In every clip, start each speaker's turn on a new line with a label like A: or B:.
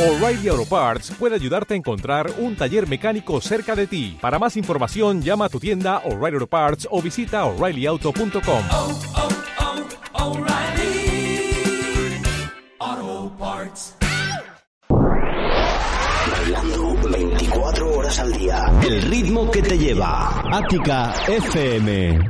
A: O'Reilly Auto Parts puede ayudarte a encontrar un taller mecánico cerca de ti. Para más información, llama a tu tienda O'Reilly Auto Parts o visita oreillyauto.com.
B: oh, oh, O'Reilly Auto Parts.
C: Bailando 24 horas al día.
D: El ritmo que te lleva. Ática FM.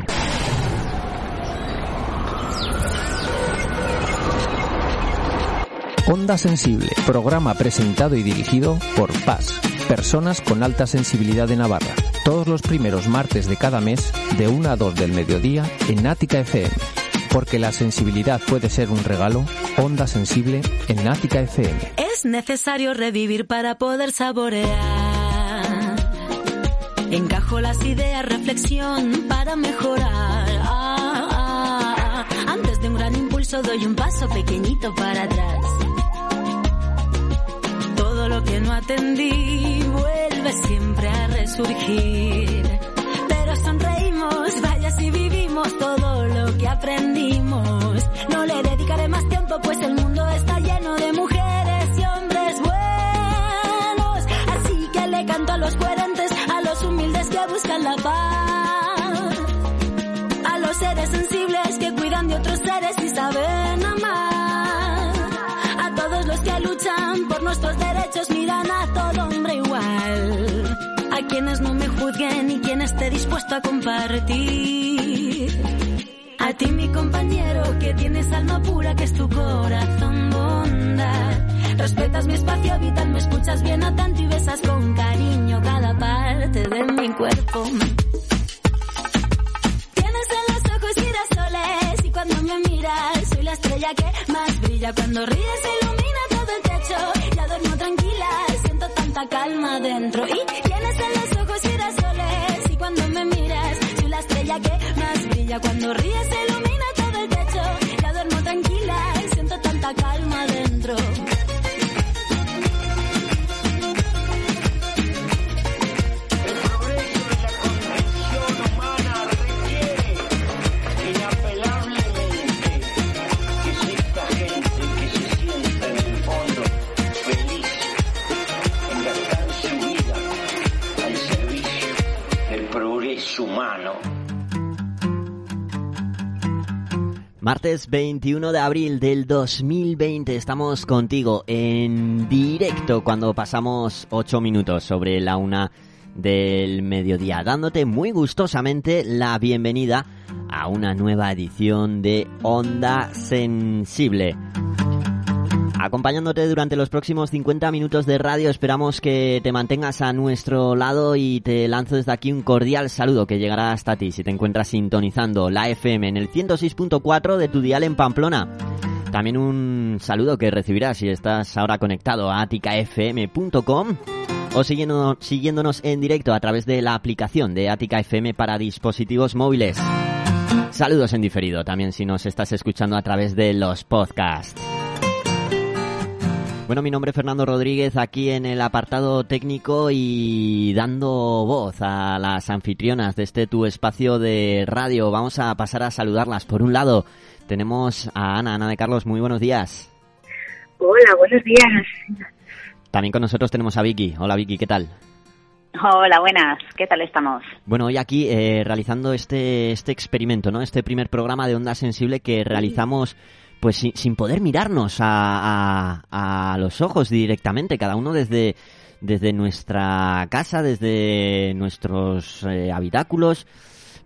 E: Onda Sensible, programa presentado y dirigido por PAS, personas con alta sensibilidad de Navarra. Todos los primeros martes de cada mes, de 1 a 2 del mediodía, en Ática FM. Porque la sensibilidad puede ser un regalo, Onda Sensible en Ática FM.
F: Es necesario revivir para poder saborear. Encajo las ideas, reflexión para mejorar. Ah, ah, ah. Antes de un gran impulso doy un paso pequeñito para atrás. Que no atendí vuelve siempre a resurgir. Pero sonreímos, vaya si vivimos todo lo que aprendimos. No le dedicaré más tiempo, pues el mundo nuestros derechos miran a todo hombre igual. A quienes no me juzguen y quien esté dispuesto a compartir. A ti mi compañero que tienes alma pura que es tu corazón bondad. Respetas mi espacio vital, me escuchas bien atento y besas con cariño cada parte de mi cuerpo. Tienes en los ojos girasoles y cuando me miras soy la estrella que más brilla. Cuando ríes ilumina el techo, ya duermo tranquila, siento tanta calma dentro. Y tienes en los ojos girasoles y cuando me miras soy la estrella que más brilla. Cuando ríes ilumina todo el techo, ya duermo tranquila, siento tanta calma dentro.
G: Martes 21 de abril del 2020 estamos contigo en directo cuando pasamos 8 minutos sobre la una del mediodía, dándote muy gustosamente la bienvenida a una nueva edición de Onda Sensible. Acompañándote durante los próximos 50 minutos de radio, esperamos que te mantengas a nuestro lado y te lanzo desde aquí un cordial saludo que llegará hasta ti si te encuentras sintonizando la FM en el 106.4 de tu dial en Pamplona. También un saludo que recibirás si estás ahora conectado a aticafm.com o siguiendo- siguiéndonos en directo a través de la aplicación de Atica FM para dispositivos móviles. Saludos en diferido también si nos estás escuchando a través de los podcasts. Bueno, mi nombre es Fernando Rodríguez, aquí en el apartado técnico y dando voz a las anfitrionas de este tu espacio de radio. Vamos a pasar a saludarlas. Por un lado, tenemos a Ana, Ana de Carlos, muy buenos días.
H: Hola, buenos días.
G: También con nosotros tenemos a Vicky. Hola Vicky, ¿qué tal?
H: Hola, buenas. ¿Qué tal estamos?
G: Bueno, hoy aquí eh, realizando este, este experimento, ¿no? Este primer programa de Onda Sensible que realizamos pues sin, sin poder mirarnos a, a, a los ojos directamente, cada uno desde, desde nuestra casa, desde nuestros eh, habitáculos,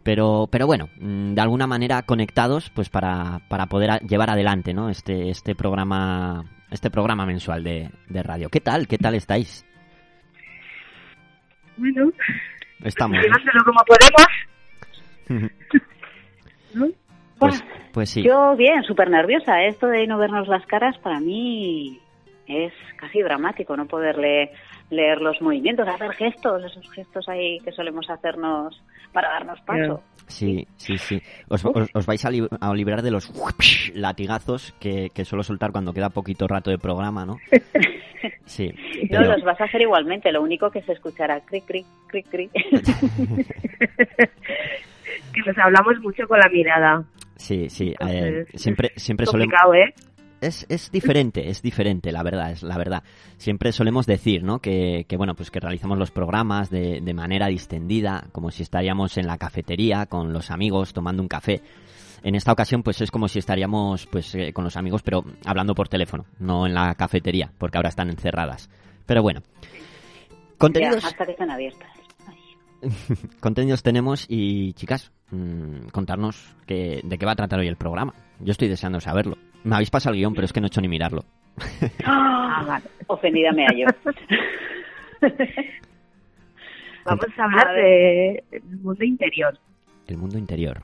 G: pero, pero bueno, mm, de alguna manera conectados pues para, para poder llevar adelante, ¿no? Este, este programa, este programa mensual de, de radio. ¿Qué tal? ¿Qué tal estáis?
H: Bueno,
G: Estamos.
H: como podemos.
G: ¿no? Pues, pues sí.
H: Yo bien, súper nerviosa. Esto de no vernos las caras para mí es casi dramático, no poder le- leer los movimientos, hacer gestos, esos gestos ahí que solemos hacernos para darnos paso.
G: Sí, sí, sí. Os, os- os vais a, li- a librar de los latigazos que, que suelo soltar cuando queda poquito rato de programa, ¿no? Sí.
H: No, los vas a hacer igualmente, lo único que se escuchará cric, cric, cric, cric.
I: que nos hablamos mucho con la mirada.
G: Sí, sí.
I: Entonces,
G: eh, siempre siempre solemos...
I: ¿eh?
G: es, es diferente, es diferente, la verdad, es la verdad. Siempre solemos decir, ¿no? Que, que bueno, pues que realizamos los programas de, de manera distendida, como si estaríamos en la cafetería con los amigos tomando un café. En esta ocasión, pues es como si estaríamos pues eh, con los amigos, pero hablando por teléfono, no en la cafetería, porque ahora están encerradas. Pero bueno. Contenidos,
H: Ya, hasta que están abiertas.
G: Contenidos tenemos y chicas, mm, contarnos que, de qué va a tratar hoy el programa. Yo estoy deseando saberlo. Me habéis pasado el guion, pero es que no he hecho ni mirarlo.
H: Ah, vale. Ofendida me hallo.
I: Vamos a hablar
H: ver.
I: de- del mundo interior.
G: El mundo interior.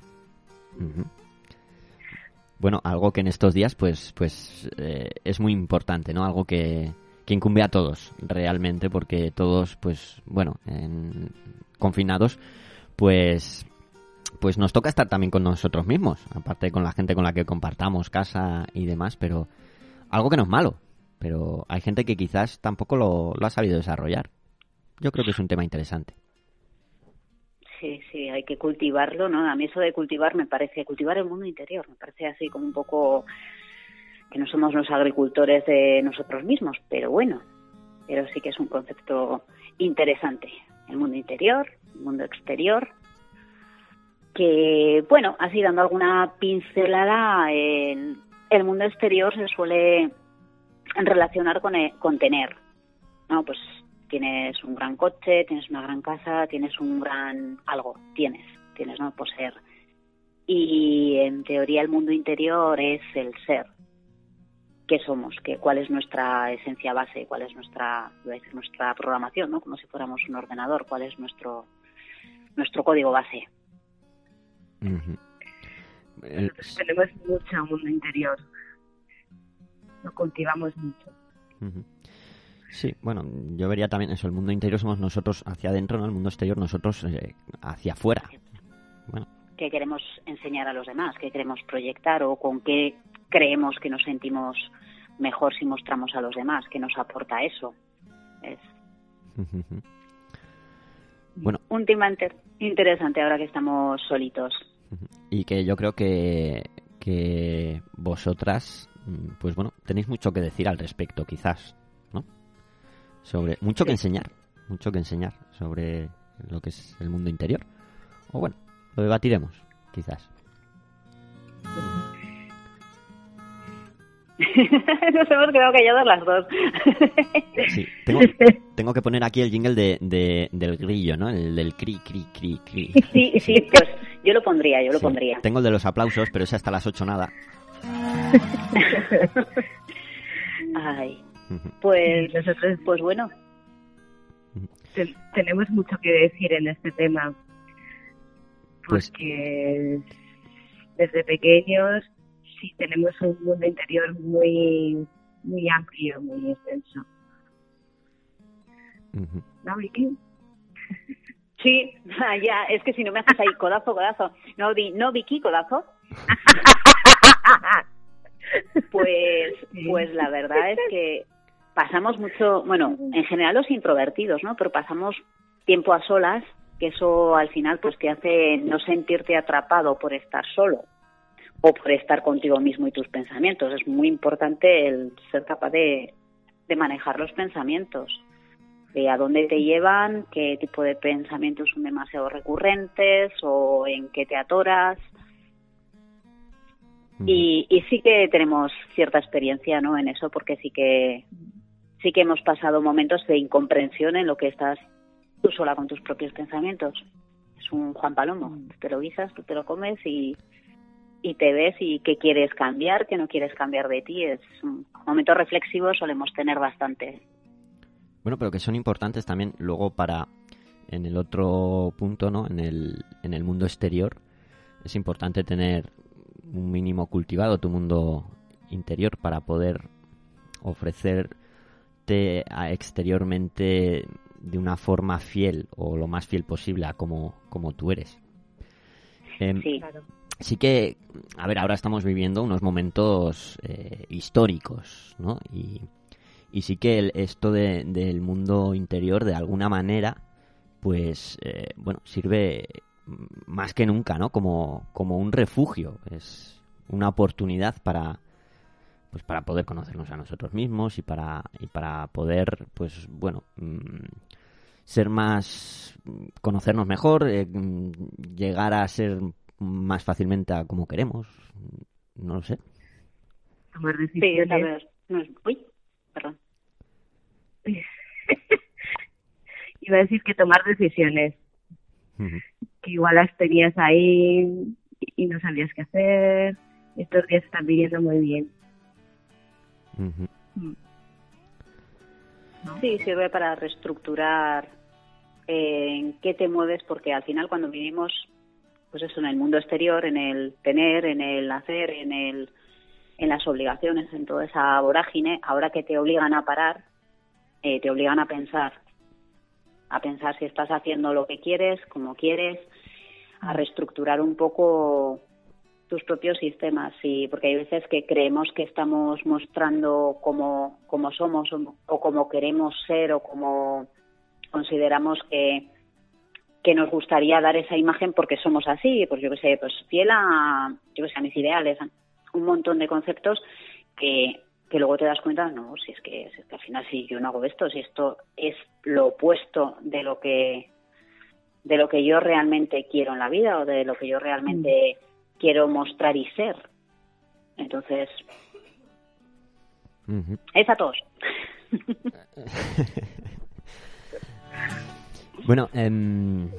G: Bueno, algo que en estos días, pues, pues eh, es muy importante, ¿no? Algo que, que incumbe a todos, realmente, porque todos, pues, bueno, en- confinados, pues, pues nos toca estar también con nosotros mismos, aparte con la gente con la que compartamos casa y demás, pero algo que no es malo, pero hay gente que quizás tampoco lo, lo ha sabido desarrollar. Yo creo que es un tema interesante.
H: Sí, sí, hay que cultivarlo, ¿no? A mí eso de cultivar me parece, cultivar el mundo interior, me parece así como un poco que no somos los agricultores de nosotros mismos, pero bueno, pero sí que es un concepto interesante. El mundo interior, el mundo exterior, que, bueno, así dando alguna pincelada, el, el mundo exterior se suele relacionar con, el- con tener, ¿no? Pues tienes un gran coche, tienes una gran casa, tienes un gran algo, tienes, tienes, ¿no? Poseer. Y en teoría el mundo interior es el ser. ¿Qué somos? ¿Qué, ¿Cuál es nuestra esencia base? ¿Cuál es nuestra, iba a decir, nuestra programación, ¿no? Como si fuéramos un ordenador. ¿Cuál es nuestro, nuestro código base?
I: Nosotros tenemos mucho mundo interior. Lo cultivamos mucho.
G: Sí, bueno, yo vería también eso, el mundo interior somos nosotros hacia adentro, ¿no? El mundo exterior nosotros eh, hacia afuera. Bueno,
H: ¿Qué queremos enseñar a los demás? ¿Qué queremos proyectar? ¿O con qué creemos que nos sentimos mejor si mostramos a los demás? ¿Qué nos aporta eso? Es
G: bueno,
H: un tema inter- interesante ahora que estamos solitos.
G: y que yo creo que, que vosotras, pues bueno, tenéis mucho que decir al respecto, quizás, ¿no? Sobre, mucho que enseñar, mucho que enseñar sobre lo que es el mundo interior. O bueno, lo debatiremos, quizás.
H: Nos hemos quedado calladas las dos.
G: Sí, tengo, tengo que poner aquí el jingle de, de- del grillo, ¿no? El del cri, cri, cri, cri.
H: sí, sí, pues yo lo pondría, yo lo
G: Sí,
H: pondría.
G: Tengo el de los aplausos, pero es hasta las 8 nada.
H: Ay, pues,
I: Nosotros
H: pues bueno,
I: te- tenemos mucho que decir en este tema.
G: Pues-
I: Porque desde pequeños sí tenemos un mundo interior muy muy amplio, muy extenso. ¿No, Vicky?
H: sí, ya, es que si no me haces ahí codazo, codazo. No, di, no Vicky, codazo. Pues, pues la verdad es que pasamos mucho, bueno, en general los introvertidos, ¿no? Pero pasamos tiempo a solas, que eso al final pues te hace no sentirte atrapado por estar solo o por estar contigo mismo y tus pensamientos. Es muy importante el ser capaz de, de manejar los pensamientos, de a dónde te llevan, qué tipo de pensamientos son demasiado recurrentes o en qué te atoras. Y, y sí que tenemos cierta experiencia ¿no? en eso porque sí que sí que hemos pasado momentos de incomprensión en lo que estás tú sola con tus propios pensamientos es un Juan Palomo tú te lo guisas tú te lo comes y y te ves y qué quieres cambiar qué no quieres cambiar de ti es un momento reflexivo solemos tener bastante
G: Bueno, pero que son importantes también luego para, en el otro punto, ¿no? En el, en el mundo exterior, es importante tener un mínimo cultivado tu mundo interior para poder ofrecerte a- exteriormente de una forma fiel o lo más fiel posible a como, como tú eres. Em,
H: sí
I: Claro.
G: Sí que, a ver, ahora estamos viviendo unos momentos eh, históricos, ¿no? Y, y sí que esto de- del mundo interior, de alguna manera, pues, eh, bueno, sirve mm, más que nunca, ¿no? Como, como un refugio, es una oportunidad para, pues para poder conocernos a nosotros mismos y para, y para poder, pues bueno, mm, ser más, conocernos mejor, eh, mm, llegar a ser más fácilmente a como queremos, no lo sé.
I: Tomar
H: Sí, no es- Uy, perdón.
I: Iba a decir que tomar decisiones, que igual las tenías ahí y no sabías qué hacer. Estos días están viniendo muy bien.
G: Ujú.
H: Sí, sirve para reestructurar eh, en qué te mueves, porque al final cuando vivimos, pues eso, en el mundo exterior, en el tener, en el hacer, en el en las obligaciones, en toda esa vorágine, ahora que te obligan a parar, eh, te obligan a pensar, a pensar si estás haciendo lo que quieres, como quieres, a reestructurar un poco tus propios sistemas, y porque hay veces que creemos que estamos mostrando cómo, cómo somos o, o cómo queremos ser o cómo consideramos que, que nos gustaría dar esa imagen porque somos así, pues yo que sé, pues fiel a, yo que sé, a mis ideales, a un montón de conceptos que, que luego te das cuenta, no, si es que, si es que al final si yo no hago esto, si esto es lo opuesto de lo que de lo que yo realmente quiero en la vida o de lo que yo realmente quiero mostrar y ser. Entonces, es a todos.
G: Bueno, em,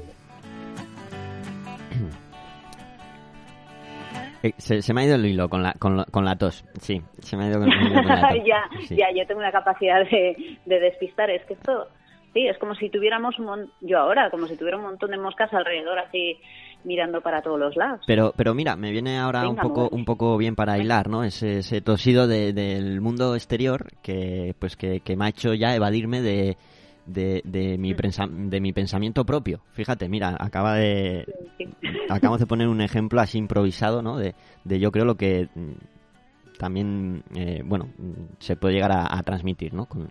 G: eh, se, se me ha ido el hilo con la, con, la- con la tos. Sí, se me ha ido con el hilo con la tos.
H: ya,
G: Sí.
H: ya, yo tengo una capacidad de, de despistar. Es que esto, sí, es como si tuviéramos un mon- yo ahora, como si tuviera un montón de moscas alrededor así mirando para todos los lados.
G: Pero, pero mira, me viene ahora un poco, un poco bien para hilar, ¿no? Ese, ese tosido de- del mundo exterior que, pues que, que me ha hecho ya evadirme de, de, de mi pensa- de mi pensamiento propio. Fíjate, mira, acaba de, acabamos de poner un ejemplo así improvisado, ¿no? De, de yo creo lo que mm, también, eh, bueno, mm, se puede llegar a, a transmitir, ¿no? Con,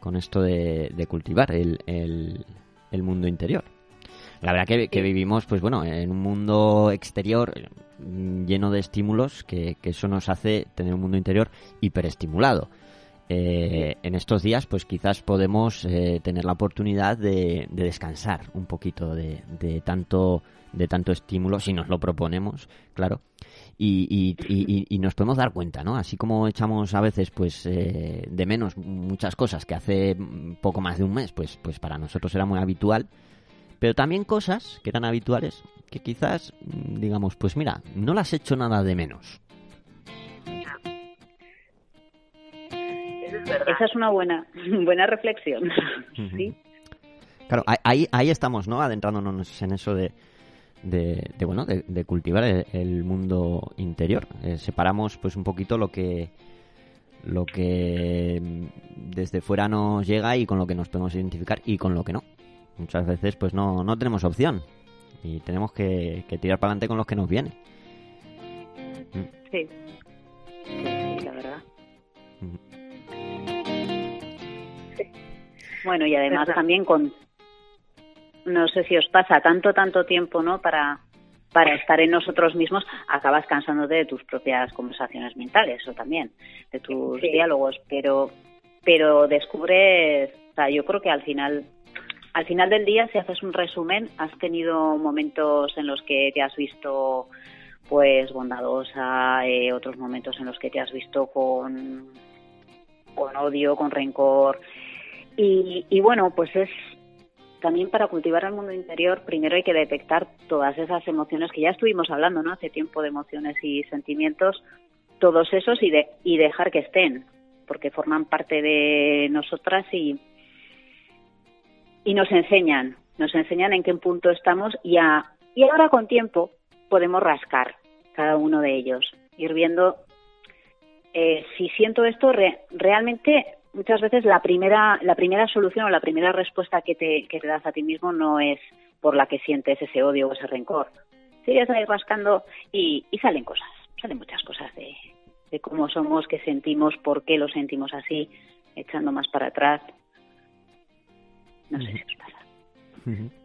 G: con esto de, de cultivar el, el, el mundo interior. La verdad que, que vivimos, pues bueno, en un mundo exterior mm, lleno de estímulos que, que eso nos hace tener un mundo interior hiperestimulado. Eh, en estos días, pues quizás podemos eh, tener la oportunidad de, de descansar un poquito de, de tanto de tanto estímulo, si nos lo proponemos, claro, y, y- y- nos podemos dar cuenta, ¿no? Así como echamos a veces, pues, eh, de menos muchas cosas que hace poco más de un mes, pues, pues para nosotros era muy habitual, pero también cosas que eran habituales que quizás, mm, digamos, pues mira, no las he hecho nada de menos.
I: Eso es verdad.
H: Esa es una buena, buena reflexión. Sí.
G: Claro, ahí- ahí, estamos, ¿no? Adentrándonos en eso de, de, de, bueno, de, de cultivar el, el mundo interior. Eh, separamos, pues, un poquito lo que lo que desde fuera nos llega y con lo que nos podemos identificar y con lo que no. Muchas veces, pues, no, no tenemos opción y tenemos que, que tirar para adelante con los que nos viene.
H: Sí. Sí, la verdad. Bueno, y además
I: Verdad.
H: también con, no sé si os pasa tanto, tanto tiempo, ¿no? Para, para estar en nosotros mismos, acabas cansándote de tus propias conversaciones mentales o también de tus
I: Sí.
H: diálogos, pero, pero descubres, o sea, yo creo que al final, al final del día, si haces un resumen, has tenido momentos en los que te has visto pues bondadosa, eh, otros momentos en los que te has visto con, con odio, con rencor. Y, y bueno, pues es también para cultivar el mundo interior, primero hay que detectar todas esas emociones que ya estuvimos hablando, ¿no? Hace tiempo de emociones y sentimientos, todos esos y, de, y dejar que estén, porque forman parte de nosotras y, y nos enseñan, nos enseñan en qué punto estamos y, a, y ahora con tiempo podemos rascar cada uno de ellos, ir viendo eh, si siento esto re- realmente muchas veces la primera la primera solución o la primera respuesta que te, que te das a ti mismo no es por la que sientes ese odio o ese rencor. Sigues ahí rascando y, y salen cosas, salen muchas cosas de, de cómo somos, qué sentimos, por qué lo sentimos así, echando más para atrás. No sé si os pasa.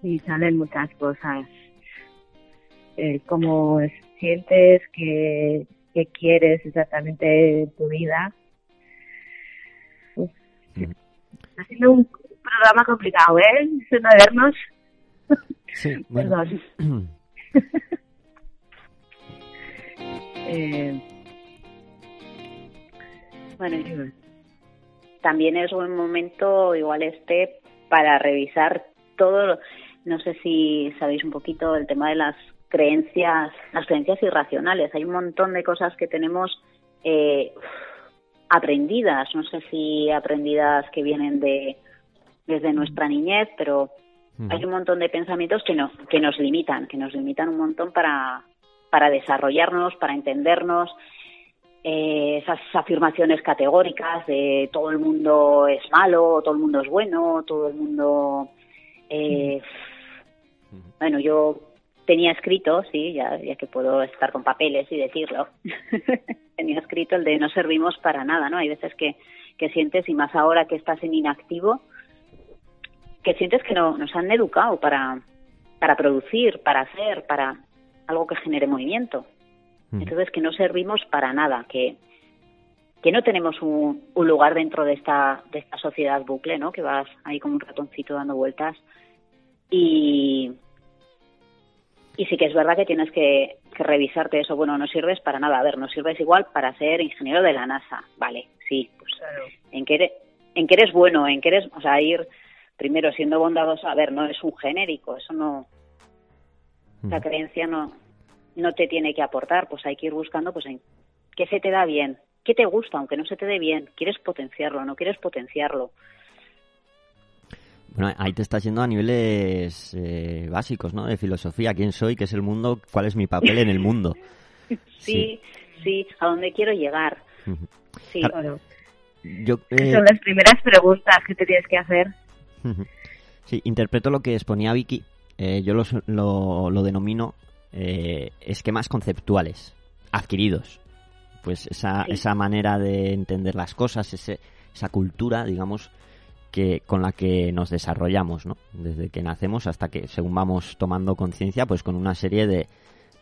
I: Y salen muchas cosas. Eh, cómo sientes que qué quieres exactamente tu vida. Ha sido un programa complicado, ¿eh? Eso no vernos.
G: Sí, bueno.
I: Perdón. eh,
H: Bueno, también es buen momento, igual este, para revisar todo. lo- No sé si sabéis un poquito el tema de las creencias, las creencias irracionales. Hay un montón de cosas que tenemos eh, aprendidas. No sé si aprendidas que vienen de desde nuestra niñez, pero hay un montón de pensamientos que nos que nos limitan, que nos limitan un montón para para desarrollarnos, para entendernos eh, esas afirmaciones categóricas de todo el mundo es malo, todo el mundo es bueno, todo el mundo... eh, Bueno, yo tenía escrito, sí, ya, ya que puedo estar con papeles y decirlo, tenía escrito el de no servimos para nada, ¿no? Hay veces que, que sientes, y más ahora que estás en inactivo, que sientes que no, nos han educado para, para producir, para hacer, para algo que genere movimiento. Entonces, que no servimos para nada, que, que no tenemos un, un lugar dentro de esta, de esta sociedad bucle, ¿no? Que vas ahí como un ratoncito dando vueltas. Y, y sí que es verdad que tienes que, que revisarte eso. Bueno, no sirves para nada. A ver, no sirves igual para ser ingeniero de la NASA. Vale, sí, pues en que eres, en que eres bueno, en que eres, o sea, ir primero siendo bondadoso. A ver, no es un genérico, eso no, la creencia no, no te tiene que aportar, pues hay que ir buscando pues en qué se te da bien, qué te gusta, aunque no se te dé bien, quieres potenciarlo, no quieres potenciarlo.
G: Bueno, ahí te estás yendo a niveles eh, básicos, ¿no? De filosofía. ¿Quién soy? ¿Qué es el mundo? ¿Cuál es mi papel en el mundo?
H: Sí, sí, a dónde quiero llegar. Sí,
I: claro.
G: Yo, eh,
I: Son las primeras preguntas que te tienes que hacer.
G: Sí, interpreto lo que exponía Vicky. Eh, yo los- lo, lo denomino eh, esquemas conceptuales adquiridos. Pues esa,
H: Sí.
G: esa manera de entender las cosas, ese, esa cultura, digamos, que con la que nos desarrollamos, ¿no? Desde que nacemos hasta que, según vamos tomando conciencia, pues con una serie de,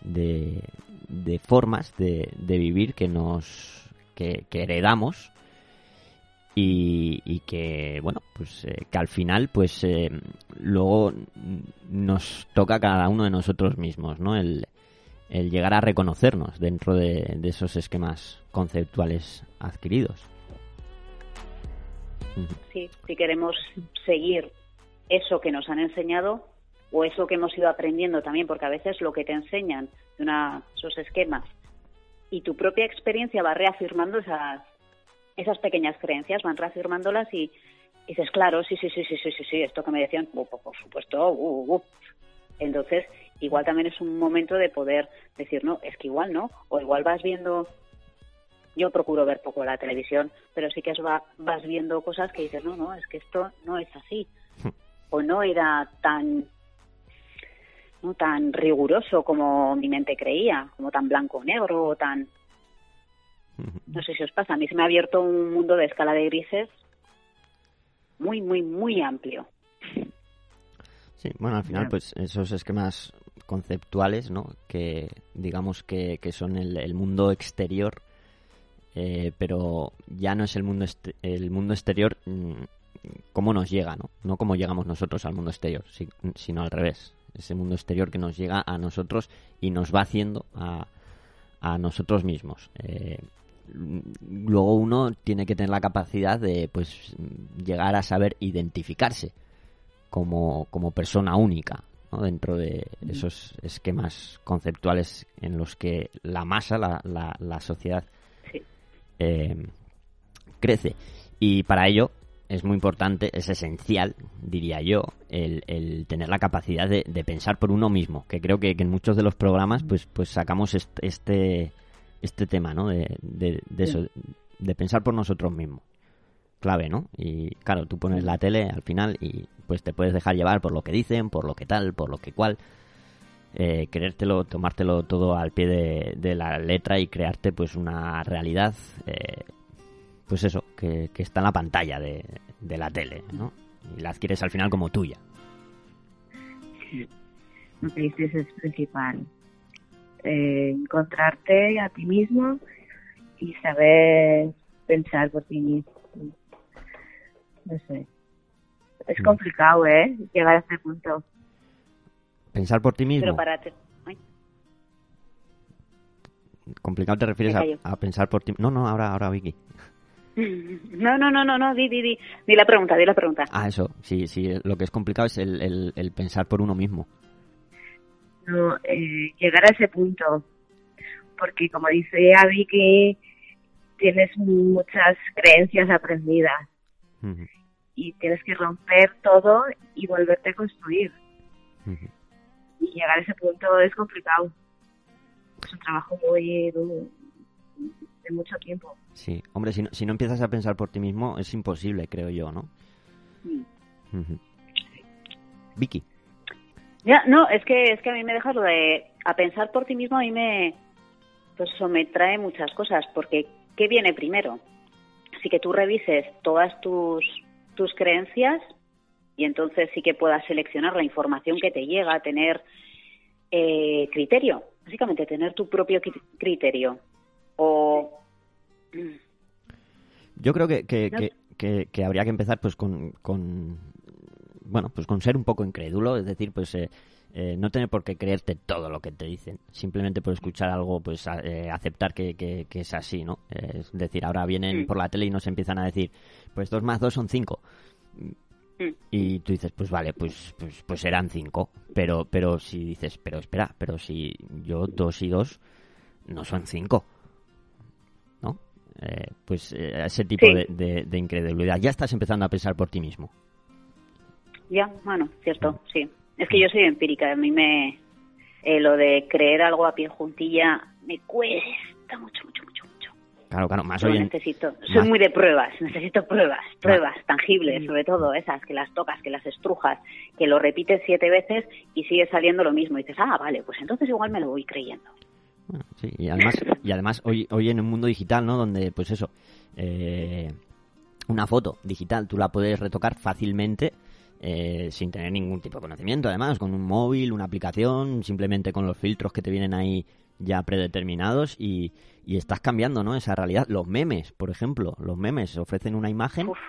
G: de, formas de, de vivir que nos que, heredamos y, que bueno pues eh, que al final pues eh, luego nos toca cada uno de nosotros mismos no el, llegar a reconocernos dentro de, esos esquemas conceptuales adquiridos.
H: Sí, si queremos seguir eso que nos han enseñado o eso que hemos ido aprendiendo también, porque a veces lo que te enseñan de una, esos esquemas y tu propia experiencia va reafirmando esas, esas pequeñas creencias, van reafirmándolas y, y dices, claro, sí, sí, sí, sí, sí, sí, sí, esto que me decían, por supuesto. Entonces, igual también es un momento de poder decir, no, es que igual no, o igual vas viendo yo procuro ver poco la televisión, pero sí que va- vas viendo cosas que dices, no, no, es que esto no es así. O no era tan no tan riguroso como mi mente creía, como tan blanco o negro, o tan... No sé si os pasa, a mí se me ha abierto un mundo de escala de grises muy, muy, muy amplio.
G: Sí, bueno, al final, pues esos esquemas conceptuales, ¿no? Que digamos que, que son el, el mundo exterior, eh, pero ya no es el mundo el mundo exterior mm, cómo nos llega, ¿no? No cómo llegamos nosotros al mundo exterior, si- sino al revés. Ese mundo exterior que nos llega a nosotros y nos va haciendo a, a nosotros mismos. Eh, luego uno tiene que tener la capacidad de, pues, llegar a saber identificarse como, como persona única dentro de esos esquemas conceptuales en los que la masa, la, la, la sociedad eh, crece. Y para ello es muy importante, es esencial, diría yo, el, tener la capacidad de, pensar por uno mismo, que creo que, en muchos de los programas pues, pues sacamos est- este, este tema, ¿no? De, de, de pensar por nosotros mismos clave, ¿no? Y claro, tú pones la tele al final y pues te puedes dejar llevar por lo que dicen, por lo que tal, por lo que cual. Eh, creértelo, tomártelo todo al pie de, de la letra y crearte pues una realidad, eh, pues eso, que, que está en la pantalla de, de la tele, ¿no? Y la adquieres al final como tuya.
I: Que dices es principal. eh, encontrarte a ti mismo y saber pensar por ti mismo. No sé. Es
G: Mm.
I: complicado, ¿eh? Llegar a ese punto.
G: Pensar por ti mismo.
H: Pero para... te- ay,
G: Complicado te refieres a, pensar por ti. No, no, ahora, ahora Vicky.
H: No, no, no, no, no, di, di, di. Di la pregunta, di la pregunta.
G: Ah, eso. Sí, sí. Lo que es complicado es el, el- el pensar por uno mismo.
I: No, eh, llegar a ese punto. Porque como dice Abby que tienes muchas creencias aprendidas y tienes que romper todo y volverte a construir.
G: ujú.
I: Y llegar a ese punto es complicado. Es un trabajo muy du- de mucho tiempo.
G: Sí. Hombre, si no, si no empiezas a pensar por ti mismo, es imposible, creo yo, ¿no?
H: Mm.
G: Vicky.
H: Ya, no, es que es que a mí me dejas lo de a pensar por ti mismo a mí me pues eso me trae muchas cosas porque qué viene primero. Así que tú revises todas tus tus creencias y entonces sí que puedas seleccionar la información que te llega, tener eh, criterio, básicamente tener tu propio cri- criterio o
G: Yo creo que, que,
H: No
G: que, que- que habría que empezar pues con, con bueno pues con ser un poco incrédulo, es decir, pues eh, eh, no tener por qué creerte todo lo que te dicen, simplemente por escuchar algo, pues a- eh, aceptar que, que- que es así, ¿no? Eh, es decir, ahora vienen
H: Mm.
G: por la tele y nos empiezan a decir, pues dos más dos son cinco.
H: Mm.
G: Y tú dices, pues vale, pues, pues, pues serán cinco. Pero, pero si dices, pero espera, pero si yo dos y dos no son cinco. ¿No? Eh, pues eh, ese tipo
H: Sí.
G: de, de- de incredulidad. Ya estás empezando a pensar por ti mismo.
H: Ya, bueno, cierto, sí. Es que yo soy empírica, a mí me... eh, lo de creer algo a pie juntilla me cuesta mucho, mucho, mucho.
G: Claro, claro, más hoy
H: necesito, soy
G: más-
H: muy de pruebas, necesito pruebas, pruebas tangibles, sobre todo esas, que las tocas, que las estrujas, que lo repites siete veces y sigue saliendo lo mismo. Y dices, ah, vale, pues entonces igual me lo voy creyendo.
G: Sí, y además, y además hoy, hoy en un mundo digital, ¿no? Donde, pues eso, eh, una foto digital tú la puedes retocar fácilmente eh, sin tener ningún tipo de conocimiento, además, con un móvil, una aplicación, simplemente con los filtros que te vienen ahí ya predeterminados y, y estás cambiando, ¿no? Esa realidad. Los memes, por ejemplo, los memes ofrecen una imagen
H: Uf,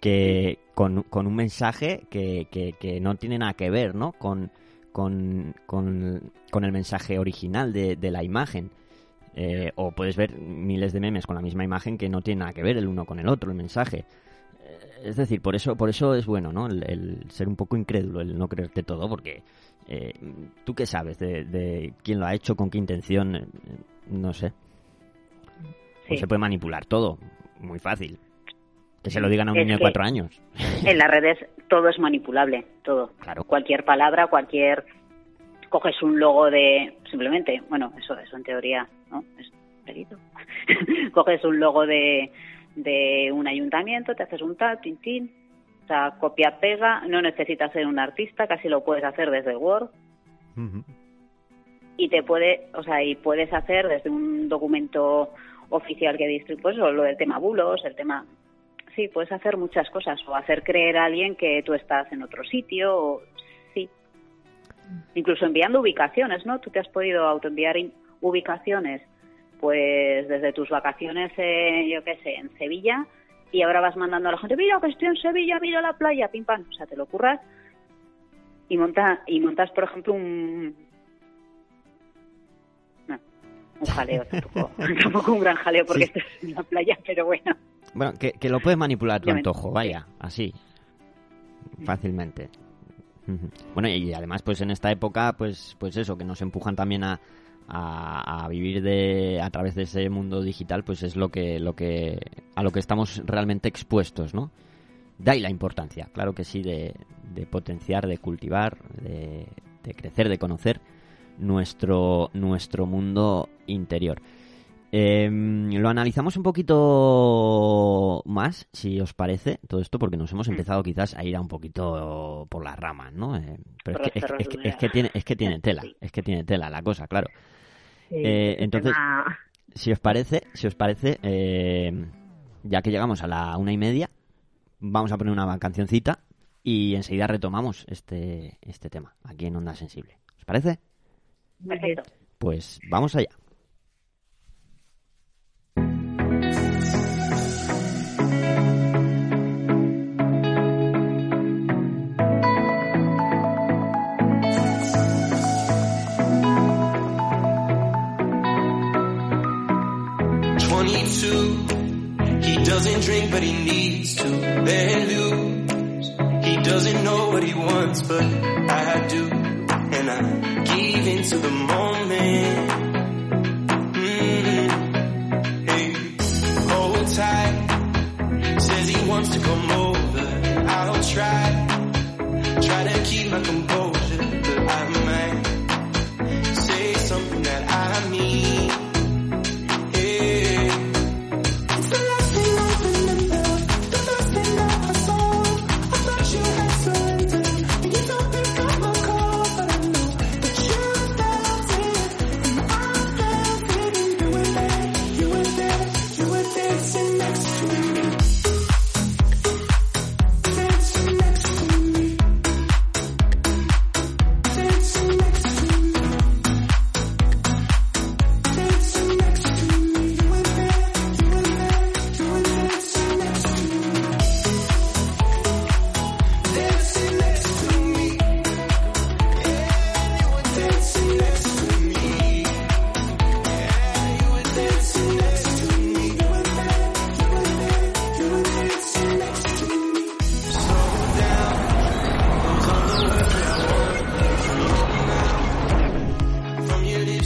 G: que con, con un mensaje que, que, que no tiene nada que ver, ¿no? Con, con, con, con el mensaje original de, de la imagen. Eh, o puedes ver miles de memes con la misma imagen que no tienen nada que ver el uno con el otro, el mensaje. Es decir, por eso, por eso es bueno, ¿no? El, el ser un poco incrédulo, el no creerte todo, porque eh, tú qué sabes de, de quién lo ha hecho, con qué intención, eh, no sé.
H: sí.
G: O se puede manipular todo, muy fácil. Que se lo digan a un
H: Es
G: niño de cuatro años.
H: En las redes todo es manipulable, todo.
G: Claro.
H: Cualquier palabra, cualquier... Coges un logo de... Simplemente, bueno, eso, eso en teoría, ¿no? Es delito. Coges un logo de, de un ayuntamiento, te haces un tal, tin, tin. O sea, copia, pega, no necesitas ser un artista, casi lo puedes hacer desde Word. y te puede, o sea, y puedes hacer desde un documento oficial que distribuye, pues o lo del tema bulos, el tema, sí, puedes hacer muchas cosas o hacer creer a alguien que tú estás en otro sitio, o, sí, incluso enviando ubicaciones, ¿no? Tú te has podido autoenviar ubicaciones, pues desde tus vacaciones, eh, yo qué sé, en Sevilla y ahora vas mandando a la gente, mira que estoy en Sevilla, mira la playa, pim pam, o sea, te lo curras y monta y montas, por ejemplo, un no, un jaleo tampoco, tampoco un gran jaleo porque
G: Sí.
H: estás en la playa, pero bueno.
G: Bueno, que, que lo puedes manipular a tu antojo, vaya, así. Fácilmente. Bueno, y además, pues en esta época, pues, pues eso, que nos empujan también a, a, a vivir de a través de ese mundo digital, pues es lo que, lo que, a lo que estamos realmente expuestos, ¿no? Ahí la importancia, claro que sí, de, de potenciar, de cultivar, de, de crecer, de conocer nuestro, nuestro mundo interior. Em, lo analizamos un poquito más, si os parece, todo esto, porque nos hemos empezado quizás a ir a un poquito por las ramas, ¿no? Eh, pero es que, es, es que, es que tiene, es que tiene tela, es que tiene tela la cosa, claro.
I: Sí,
G: Eh,
I: ese
G: entonces-
I: tema-
G: Si os parece, si os parece, eh, ya que llegamos a la una y media, vamos a poner una cancioncita y enseguida retomamos este, este tema aquí en Onda Sensible. ¿Os parece?
H: Perfecto.
G: Pues vamos allá.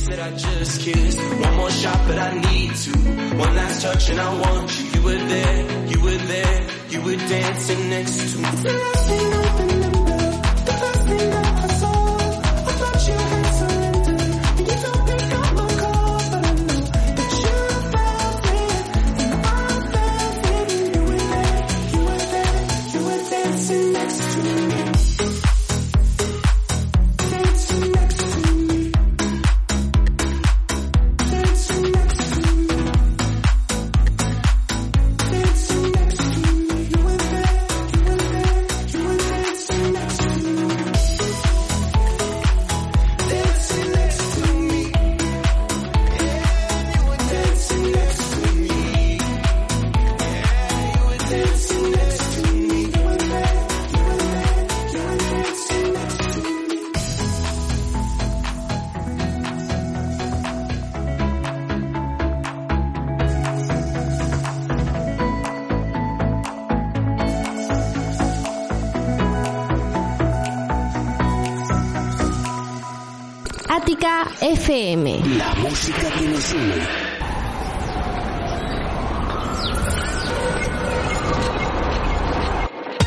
B: Lips that I just kissed, one more shot, but I need to. One last touch, and I want you. You were there, you were there, you were dancing next to me.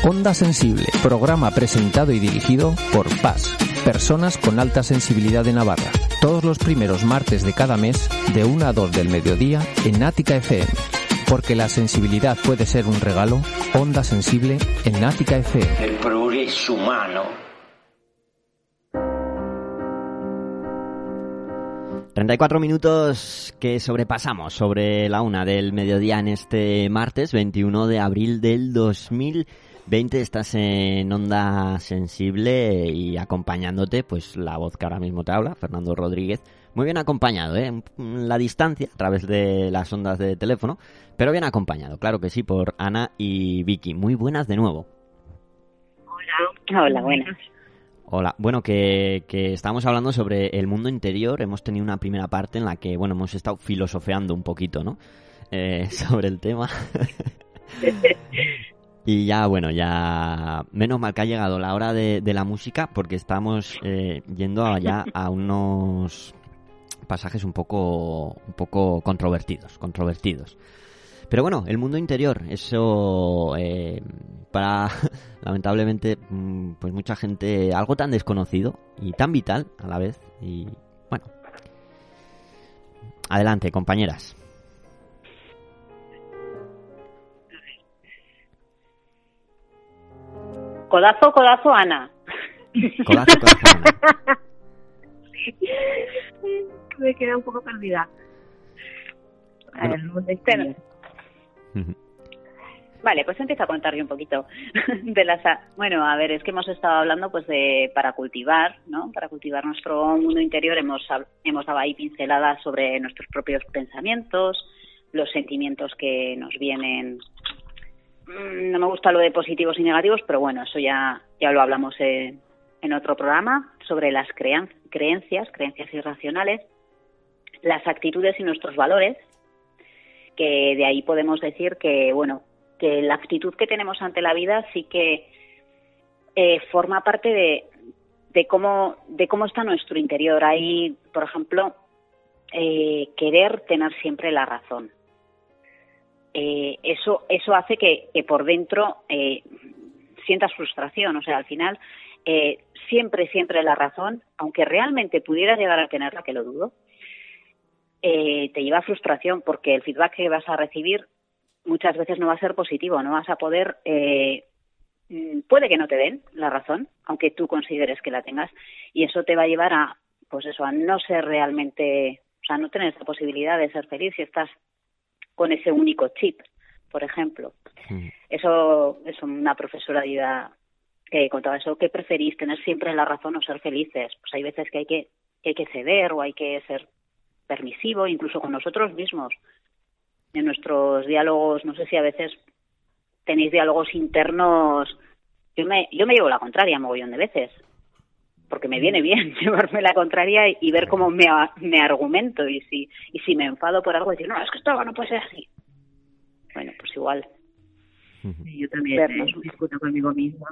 E: Onda Sensible, programa presentado y dirigido por Paz, personas con alta sensibilidad de Navarra. Todos los primeros martes de cada mes, de 1 a 2 del mediodía, en Ática FM. Porque la sensibilidad puede ser un regalo, Onda Sensible en Ática FM.
J: El progreso humano
G: 34 minutos que sobrepasamos sobre la una del mediodía en este martes 21 de abril del 2020. Estás en onda sensible y acompañándote, pues la voz que ahora mismo te habla, Fernando Rodríguez. Muy bien acompañado, ¿eh? La distancia, a través de las ondas de teléfono, pero bien acompañado, claro que sí, por Ana y Vicky. Muy buenas de nuevo.
I: Hola.
H: Hola, buenas.
G: Hola, bueno, que, que estábamos hablando sobre el mundo interior. Hemos tenido una primera parte en la que, bueno, hemos estado filosofeando un poquito, ¿no? Eh, sobre el tema. y ya, bueno, ya. Menos mal que ha llegado la hora de, de la música, porque estamos eh, yendo allá a unos pasajes un poco, un poco controvertidos, controvertidos. Pero bueno, el mundo interior, eso eh, para lamentablemente mm, pues mucha gente algo tan desconocido y tan vital a la vez y bueno. Adelante, compañeras.
H: Codazo, codazo, Ana.
G: Codazo, codazo, Ana.
I: Me quedé un poco perdida.
G: Bueno.
I: el mundo exterior.
H: Vale, pues empiezo a contar yo un poquito de las... Bueno, a ver, es que hemos estado hablando pues de para cultivar, ¿no? Para cultivar nuestro mundo interior hemos, hemos dado ahí pinceladas sobre nuestros propios pensamientos, los sentimientos que nos vienen... Mm, No me gusta lo de positivos y negativos, pero bueno, eso ya, ya lo hablamos eh, en otro programa, sobre las creencias, creencias irracionales, las actitudes y nuestros valores, que de ahí podemos decir que, bueno, que la actitud que tenemos ante la vida sí que eh, forma parte de, de cómo de cómo está nuestro interior. Hay, por ejemplo, eh, querer tener siempre la razón. Eh, eso eso hace que, que por dentro sientas frustración. O sea, al final siempre siempre la razón, aunque realmente pudieras llegar a tenerla, que lo dudo, eh, te lleva a frustración porque el feedback que vas a recibir muchas veces no va a ser positivo, no vas a poder, eh, mm, puede que no te den la razón, aunque tú consideres que la tengas, y eso te va a llevar a, pues eso, a no ser realmente, o sea, no tener esa posibilidad de ser feliz si estás con ese único chip, por ejemplo. Eso es una profesora de que contaba eso, ¿qué preferís, tener siempre la razón o ser felices? Pues hay veces que hay que, que hay que ceder o hay que ser permisivo, incluso con nosotros mismos. En nuestros diálogos, no sé si a veces tenéis diálogos internos. Yo me, yo me llevo la contraria mogollón de veces, porque me viene bien llevarme la contraria y, y ver cómo me, argumento. Y si, y si me enfado por algo, decir, no, es que esto no puede ser así. Bueno, pues igual.
I: Sí, yo también eh, discuto conmigo misma.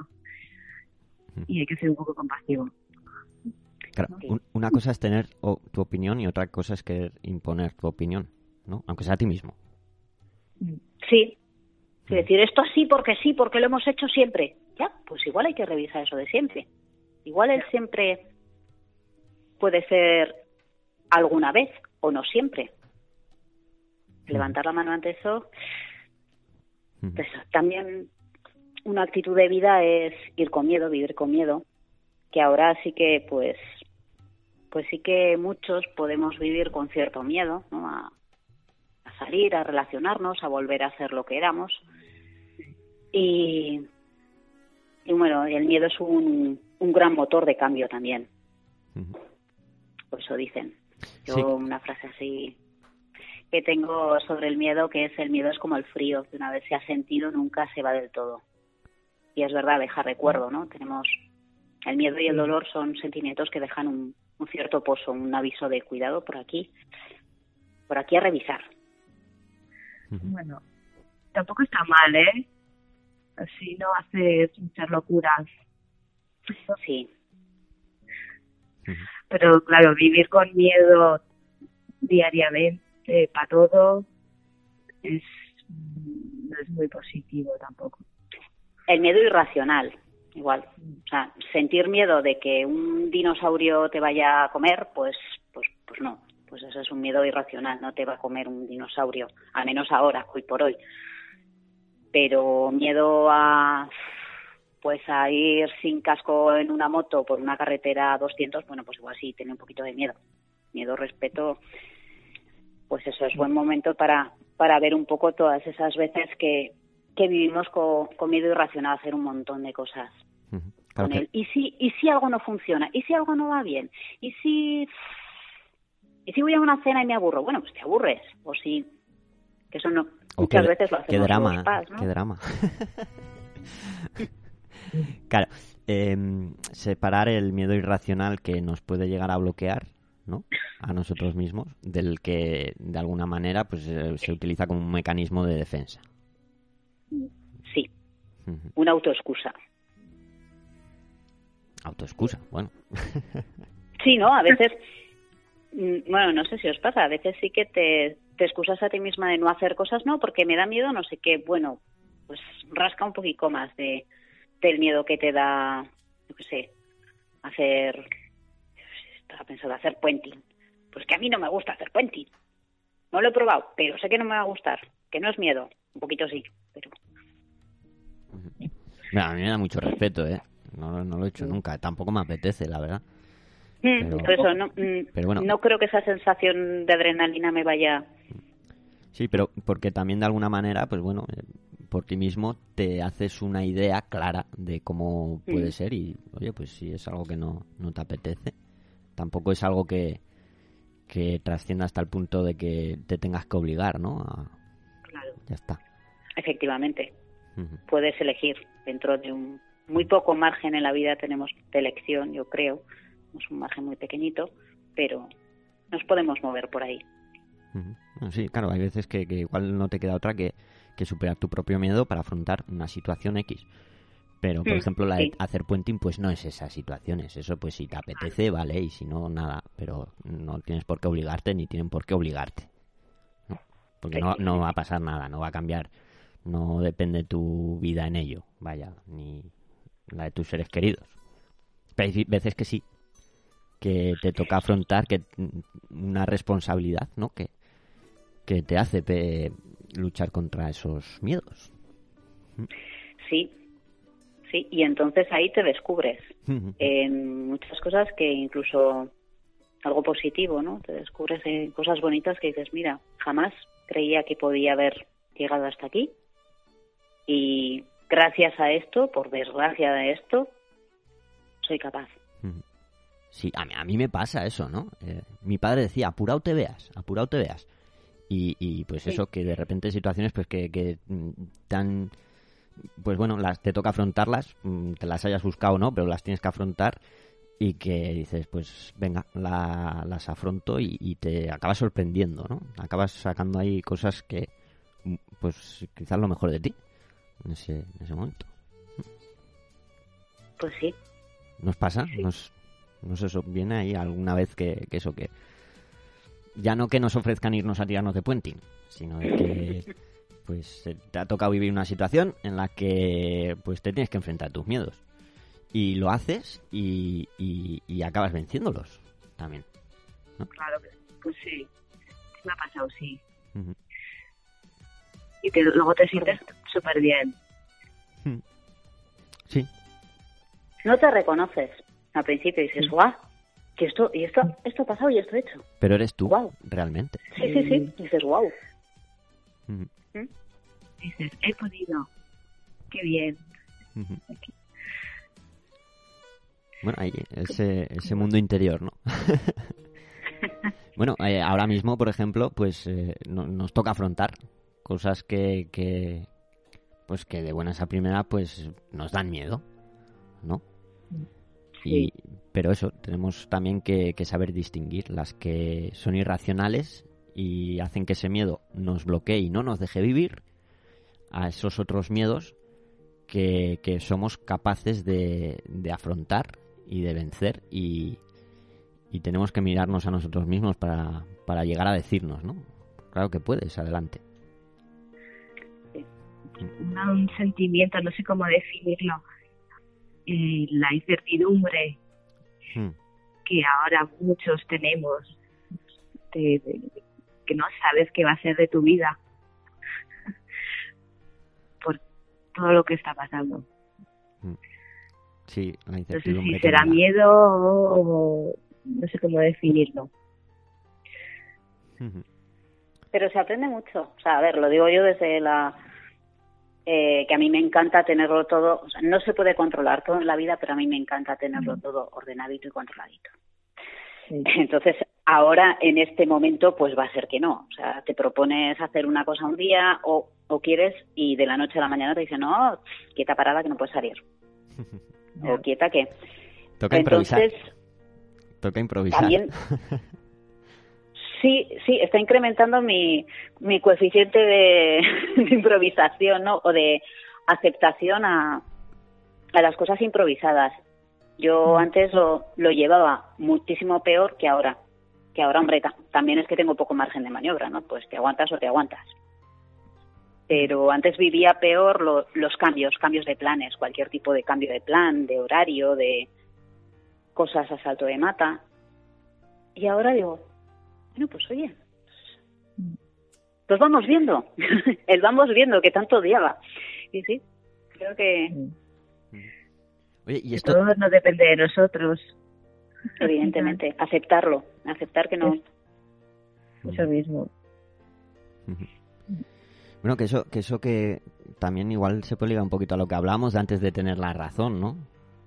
I: Y hay que ser un poco compasivo.
G: Claro, un- una cosa es tener o- tu opinión y otra cosa es querer imponer tu opinión, ¿no? Aunque sea a ti mismo.
H: Sí. Es decir, esto así porque sí, porque lo hemos hecho siempre. Ya, pues igual hay que revisar eso de siempre. Igual el siempre puede ser alguna vez o no siempre. Levantar la mano ante eso. Pues, también una actitud de vida es ir con miedo, vivir con miedo, que ahora sí que pues pues sí que muchos podemos vivir con cierto miedo, ¿no? A, a salir, a relacionarnos, a volver a ser lo que éramos. Y, y bueno, el miedo es un, un gran motor de cambio también. Por eso dicen. Yo
G: Sí.
H: una frase así que tengo sobre el miedo, que es el miedo es como el frío, que una vez se ha sentido nunca se va del todo. Y es verdad, deja recuerdo, ¿no? Tenemos el miedo y el dolor son sentimientos que dejan un, un cierto pozo, un aviso de cuidado por aquí, por aquí a revisar.
I: Bueno, tampoco está mal, ¿eh? Así no haces muchas locuras.
H: Sí.
I: Pero claro, vivir con miedo diariamente para todo es mm, no es muy positivo tampoco.
H: El miedo irracional, igual. O sea, sentir miedo de que un dinosaurio te vaya a comer, pues, pues, pues no. Pues eso es un miedo irracional, no te va a comer un dinosaurio, al menos ahora, hoy por hoy. Pero miedo a, pues a ir sin casco en una moto por una carretera a 200, bueno, pues igual sí, tiene un poquito de miedo. Miedo, respeto, pues eso es buen momento para, para ver un poco todas esas veces que, que vivimos con, con miedo irracional a hacer un montón de cosas
G: Claro
H: con
G: que-
H: él. ¿Y si, ¿Y si algo no funciona? ¿Y si algo no va bien? ¿Y si, ¿Y si voy a una cena y me aburro? Bueno, pues te aburres. O si, que eso no,
G: o
H: muchas
G: qué-
H: veces lo
G: qué
H: hacemos
G: drama,
H: los pas, ¿no?
G: qué drama. claro, em, separar el miedo irracional que nos puede llegar a bloquear, ¿no? A nosotros mismos, del que de alguna manera pues eh, se utiliza como un mecanismo de defensa.
H: Sí, una autoexcusa.
G: Autoexcusa, bueno.
H: Sí, ¿no? A veces, mm, bueno, no sé si os pasa, a veces sí que te, te excusas a ti misma de no hacer cosas, no, porque me da miedo, no sé qué, bueno, pues rasca un poquito más de del miedo que te da, yo qué sé, hacer, estaba pensando hacer puenting. Pues que a mí no me gusta hacer puenting. No lo he probado, pero sé que no me va a gustar, que no es miedo, un poquito sí, pero
G: Mira, a mí me da mucho respeto, ¿eh? No, no lo he hecho nunca, tampoco me apetece, la verdad.
H: Mm,
G: Pero-
H: eso no, mm,
G: pero bueno.
H: no creo que esa sensación de adrenalina me vaya
G: Sí, pero porque también de alguna manera, pues bueno, eh, por ti mismo te haces una idea clara de cómo puede
H: Mm.
G: ser y, oye, pues si es algo que no, no te apetece, tampoco es algo que, que trascienda hasta el punto de que te tengas que obligar, ¿no? A-. ya está.
H: Efectivamente, puedes elegir dentro de un muy poco margen en la vida tenemos de elección, yo creo. Es un margen muy pequeñito, pero nos podemos mover por ahí.
G: Bueno, sí, claro, hay veces que, que igual no te queda otra que, que superar tu propio miedo para afrontar una situación X. Pero, por
H: Mm,
G: ejemplo, la de hacer puenting, pues no es esas situaciones. Eso, pues si te apetece, vale, y si no, nada. Pero no tienes por qué obligarte, ni tienen por qué obligarte. Porque no, no va a pasar nada, no va a cambiar. No depende tu vida en ello, vaya, ni la de tus seres queridos. Pero hay veces que sí, que te toca afrontar que una responsabilidad, ¿no? Que, que te hace pe- luchar contra esos miedos.
H: Sí, sí, y entonces ahí te descubres en muchas cosas que incluso algo positivo, ¿no? Te descubres en cosas bonitas que dices, mira, jamás creía que podía haber llegado hasta aquí y gracias a esto, por desgracia de esto, soy capaz.
G: Sí, a mí, a mí me pasa eso, ¿no? Eh, mi padre decía, apurado te veas, apurado te veas. Y, y pues
H: Sí.
G: eso, que de repente situaciones pues que, que mm, tan... Pues bueno, las, te toca afrontarlas, mm, te las hayas buscado o no, pero las tienes que afrontar y que dices, pues venga, la- las afronto y, y te acabas sorprendiendo, ¿no? Acabas sacando ahí cosas que, mm, pues quizás lo mejor de ti en ese, en ese momento.
H: Pues sí,
G: ¿Nos pasa? ¿Nos, nos eso viene ahí alguna vez que, que eso que ya no que nos ofrezcan irnos a tirarnos de puenting, sino de que pues te ha tocado vivir una situación en la que pues te tienes que enfrentar a tus miedos y lo haces y, y, y acabas venciéndolos también.
I: Claro, pues sí. Me ha pasado, sí. Y te- luego te sientes súper bien.
G: Sí,
H: no te reconoces al principio y dices, guau, que esto, y esto, esto ha pasado y esto he hecho.
G: pero eres tú
H: Guau.
G: realmente.
H: Sí, sí, sí, y dices, wow.
G: Ujú,
I: Dices, he podido. Qué bien.
G: Bueno, ahí, ese, ese mundo interior, ¿no? bueno, eh, ahora mismo, por ejemplo, pues eh, no- nos toca afrontar cosas que, que, pues que de buenas a primera, pues nos dan miedo, ¿no? Y, pero eso, tenemos también que, que saber distinguir las que son irracionales y hacen que ese miedo nos bloquee y no nos deje vivir, a esos otros miedos que, que somos capaces de, de afrontar y de vencer y, y tenemos que mirarnos a nosotros mismos para, para llegar a decirnos, ¿no? Claro que puedes, adelante.
I: Un sentimiento, no sé cómo definirlo. Eh, la incertidumbre
G: Hmm.
I: que ahora muchos tenemos, de- de- que no sabes qué va a ser de tu vida por todo lo que está pasando.
G: Sí, la
I: No sé
G: incertidumbre.
I: si será miedo o no sé cómo definirlo.
H: Pero se aprende mucho. O sea, a ver, lo digo yo desde la... eh, que a mí me encanta tenerlo todo, o sea, no se puede controlar todo en la vida, pero a mí me encanta tenerlo todo ordenadito y controladito. Entonces, ahora en este momento, pues va a ser que no. O sea, te propones hacer una cosa un día o, o quieres y de la noche a la mañana te dicen, no, quieta parada que no puedes salir. O quieta que.
G: Toca improvisar.
H: Entonces,
G: Toca improvisar.
H: también sí, sí, está incrementando mi, mi coeficiente de, de improvisación, ¿no? O de aceptación a, a las cosas improvisadas. Yo antes lo, lo llevaba muchísimo peor que ahora. Que ahora, hombre, ta- también es que tengo poco margen de maniobra, ¿no? Pues te aguantas o te aguantas. Pero antes vivía peor lo- los cambios, cambios de planes, cualquier tipo de cambio de plan, de horario, de cosas a salto de mata. Y ahora digo, bueno, pues oye, pues vamos viendo, el vamos viendo que tanto odiaba. Y sí, creo que
G: Oye, y esto,
I: Todo no depende de nosotros.
H: evidentemente aceptarlo, aceptar que no.
I: Eso mismo.
G: Bueno, que eso, que eso que también igual se puede ligar un poquito a lo que hablábamos de antes de tener la razón, ¿no?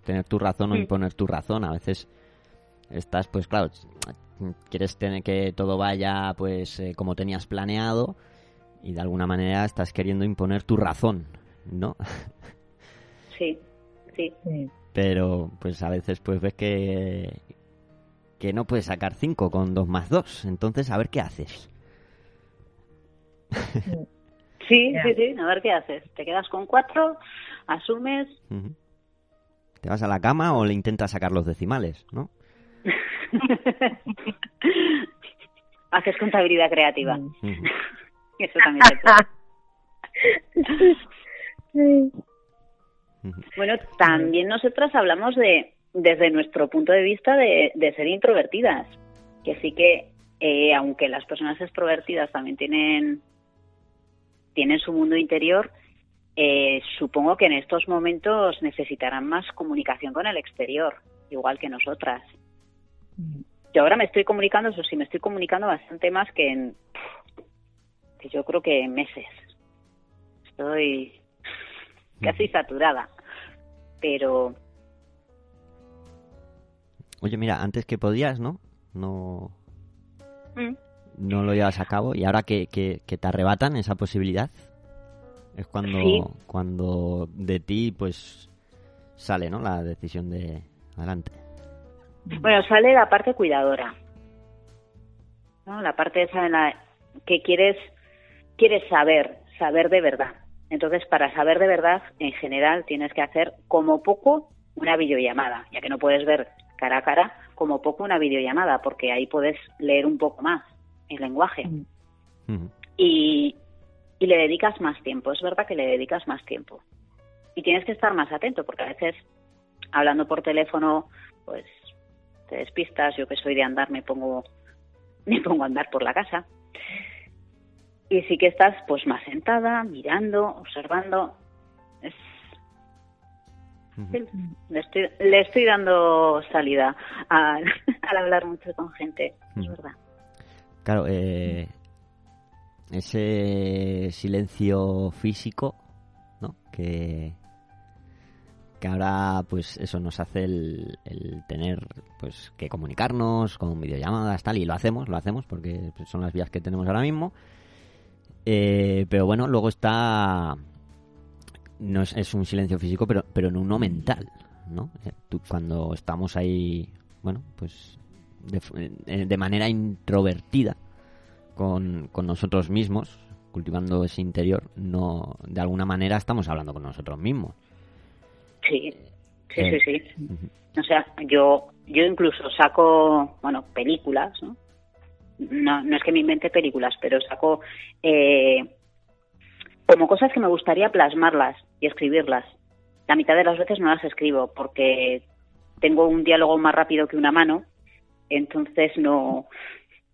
G: Tener tu razón o imponer tu razón. A veces estás, pues claro, quieres tener que todo vaya pues eh, como tenías planeado y de alguna manera estás queriendo imponer tu razón, ¿no?
H: Sí, sí.
G: Pero pues a veces pues ves que que no puedes sacar 5 con 2 más 2. Entonces, a ver qué haces.
H: Sí,
I: Ya.
H: sí, sí. A ver qué haces. Te quedas con cuatro, asumes.
G: ¿Te vas a la cama o le intentas sacar los decimales, no?
H: haces contabilidad creativa.
G: Ujú.
H: Eso también se puede. Bueno, también nosotras hablamos de, desde nuestro punto de vista, de, de ser introvertidas. Que sí que, eh, aunque las personas extrovertidas también tienen, tienen su mundo interior, eh, supongo que en estos momentos necesitarán más comunicación con el exterior, igual que nosotras. Yo ahora me estoy comunicando, eso sí, me estoy comunicando bastante más que en, que yo creo que en meses. Estoy casi saturada, pero
G: Oye, mira, antes que podías, ¿no? No,
H: mm,
G: no lo llevas a cabo y ahora que, que, que te arrebatan esa posibilidad es cuando,
H: Sí.
G: cuando de ti pues sale, ¿no? La decisión de adelante.
H: bueno, sale la parte cuidadora, ¿no? La parte esa en la que quieres quieres saber, saber de verdad. Entonces, para saber de verdad, en general, tienes que hacer como poco una videollamada, ya que no puedes ver cara a cara, como poco una videollamada, porque ahí puedes leer un poco más el lenguaje. Y, y le dedicas más tiempo. Es verdad que le dedicas más tiempo. Y tienes que estar más atento, porque a veces, hablando por teléfono, pues te despistas. Yo que soy de andar, me pongo, me pongo a andar por la casa. Y sí que estás pues más sentada, mirando, observando. Es, sí, le, estoy, le estoy dando salida al, al hablar mucho con gente, es verdad.
G: Claro, eh, ese silencio físico, ¿no? Que, que ahora, pues eso nos hace el, el tener, pues, que comunicarnos con videollamadas, tal, y lo hacemos, lo hacemos, porque son las vías que tenemos ahora mismo. Eh, pero bueno, luego está, no es, es un silencio físico, pero, pero en uno mental, ¿no? Cuando estamos ahí, bueno, pues, de, eh, de manera introvertida, con, con nosotros mismos, cultivando ese interior, no de alguna manera estamos hablando con nosotros mismos.
H: Sí, sí,
G: Eh,
H: sí, sí. O sea, yo, yo incluso saco, bueno, películas, ¿no? No, no es que me invente películas, pero saco eh, como cosas que me gustaría plasmarlas y escribirlas. La mitad de las veces no las escribo porque tengo un diálogo más rápido que una mano, entonces no,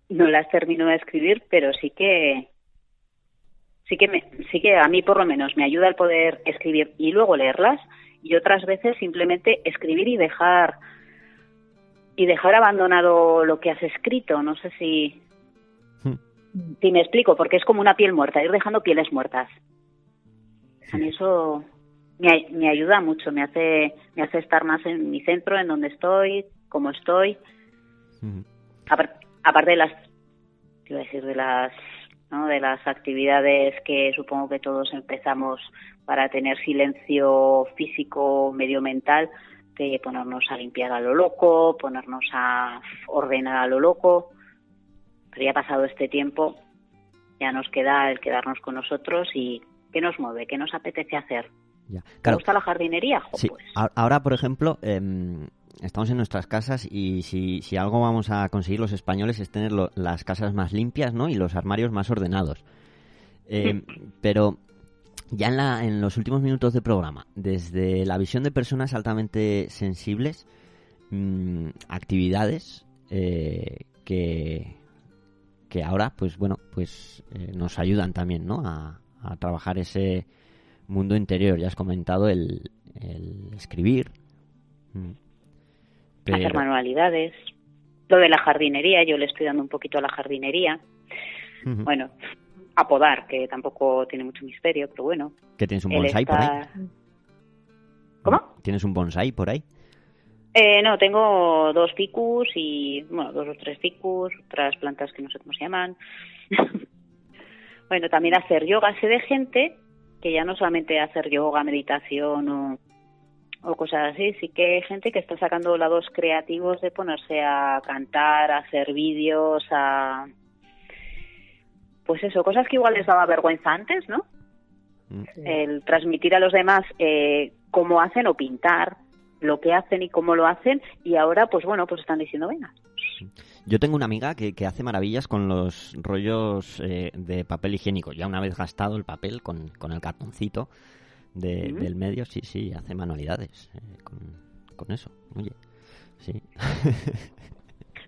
H: no las termino de escribir, pero sí que sí que me, sí que a mí por lo menos me ayuda el poder escribir y luego leerlas y otras veces simplemente escribir y dejar y dejar abandonado lo que has escrito. No sé si si me explico porque es como una piel muerta ir dejando pieles muertas. A mí eso me, me ayuda mucho me hace me hace estar más en mi centro en donde estoy como estoy Aparte de las te iba a decir de las ¿no? de las actividades que supongo que todos empezamos para tener silencio físico medio mental de ponernos a limpiar a lo loco ponernos a ordenar a lo loco pero ya ha pasado este tiempo ya nos queda el quedarnos con nosotros y qué nos mueve qué nos apetece hacer
G: Ya.
H: ¿Te gusta la jardinería? Jo,
G: sí.
H: pues
G: Ahora, por ejemplo, em, estamos en nuestras casas y si, si algo vamos a conseguir los españoles es tener lo- las casas más limpias, ¿no? Y los armarios más ordenados. Em, pero ya en, la, en los últimos minutos de programa, desde la visión de personas altamente sensibles, mm, actividades eh, que, que ahora, pues bueno, pues eh, nos ayudan también, ¿no? A, a trabajar ese mundo interior. Ya has comentado el, el escribir. Mm.
H: Hacer manualidades lo de la jardinería yo le estoy dando un poquito a la jardinería. Bueno, apodar, que tampoco tiene mucho misterio, pero bueno.
G: ¿Que tienes un bonsai por ahí?
H: ¿Cómo?
G: ¿Tienes un bonsai por ahí?
H: Eh, no, tengo dos ficus y, bueno, dos o tres ficus, otras plantas que no sé cómo se llaman. bueno, también hacer yoga. Sé de gente que ya no solamente hacer yoga, meditación o, o cosas así, sí que hay gente que está sacando lados creativos de ponerse a cantar, a hacer vídeos, a... Pues eso, cosas que igual les daba vergüenza antes, ¿no? El transmitir a los demás eh, cómo hacen o pintar lo que hacen y cómo lo hacen y ahora pues bueno pues están diciendo venga
G: Yo tengo una amiga que, que hace maravillas con los rollos eh, de papel higiénico. Ya una vez gastado el papel con, con el cartoncito de- del medio, sí, sí, hace manualidades eh, con, con eso. Oye, sí.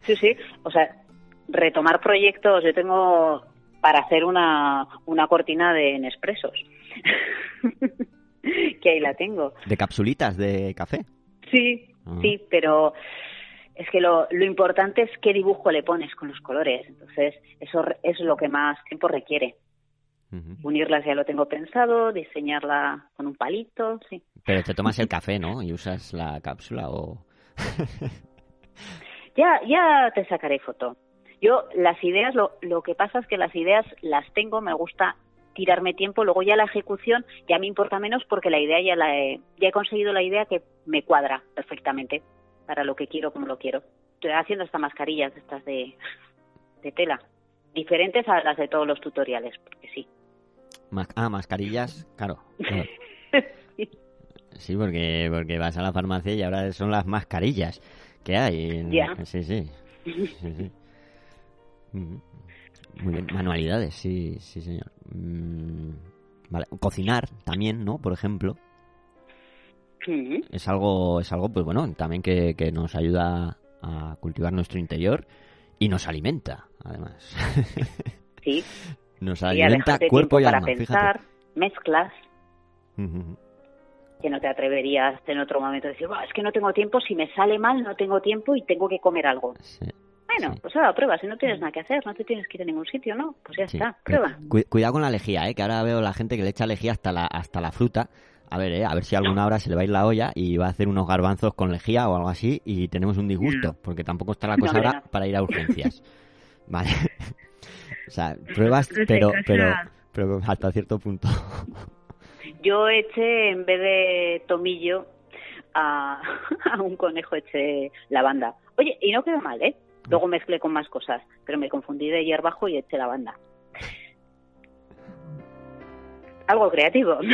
H: sí sí o sea retomar proyectos yo tengo para hacer una una cortina de Nespresos que ahí la tengo
G: de capsulitas de café.
H: sí
G: Ah.
H: sí pero es que lo, lo importante es qué dibujo le pones con los colores entonces eso es lo que más tiempo requiere Unirlas ya lo tengo pensado diseñarla con un palito sí
G: Pero te tomas el café, ¿no? Y usas la cápsula o...
H: Ya, ya te sacaré foto. Yo las ideas, lo, lo que pasa es que las ideas las tengo, me gusta tirarme tiempo, luego ya la ejecución ya me importa menos porque la idea ya la he, ya he conseguido la idea que me cuadra perfectamente para lo que quiero, como lo quiero. Estoy haciendo estas mascarillas, estas de, de tela, diferentes a las de todos los tutoriales, porque sí.
G: Ah, mascarillas, claro. claro. Sí, porque, porque vas a la farmacia y ahora son las mascarillas que hay.
H: Ya.
G: Sí, sí. sí, sí. Ujú. Muy bien, manualidades, sí, sí, señor. Mm, Vale, cocinar también, ¿no? Por ejemplo, es algo, es algo, pues bueno, también que, que nos ayuda a cultivar nuestro interior y nos alimenta, además.
H: Sí,
G: nos
H: y
G: alimenta
H: dejarte
G: cuerpo y
H: para
G: alma,
H: pensar, mezclas,
G: fíjate. Ujú.
H: que no te atreverías en otro momento a decir, "Buah, es que no tengo tiempo, si me sale mal no tengo tiempo y tengo que comer algo.
G: Sí.
H: Bueno,
G: Sí.
H: pues ahora prueba, si no tienes nada que hacer, no te tienes que ir a ningún sitio, ¿no? Pues ya
G: Sí.
H: está, prueba.
G: cu- cuidado con la lejía, ¿eh? que ahora veo la gente que le echa lejía hasta la, hasta la fruta. A ver, ¿eh? a ver si alguna hora se le va a ir la olla y va a hacer unos garbanzos con lejía o algo así y tenemos un disgusto, porque tampoco está la
H: No,
G: cosa
H: hombre,
G: ahora
H: no.
G: para ir a urgencias. vale. O sea, pruebas, pero, pero, pero hasta cierto punto.
H: Yo eché, en vez de tomillo, a, a un conejo eché lavanda. Oye, y no quedó mal, ¿eh? Luego mezclé con más cosas, pero me confundí de hierbajo y eché lavanda. Algo creativo.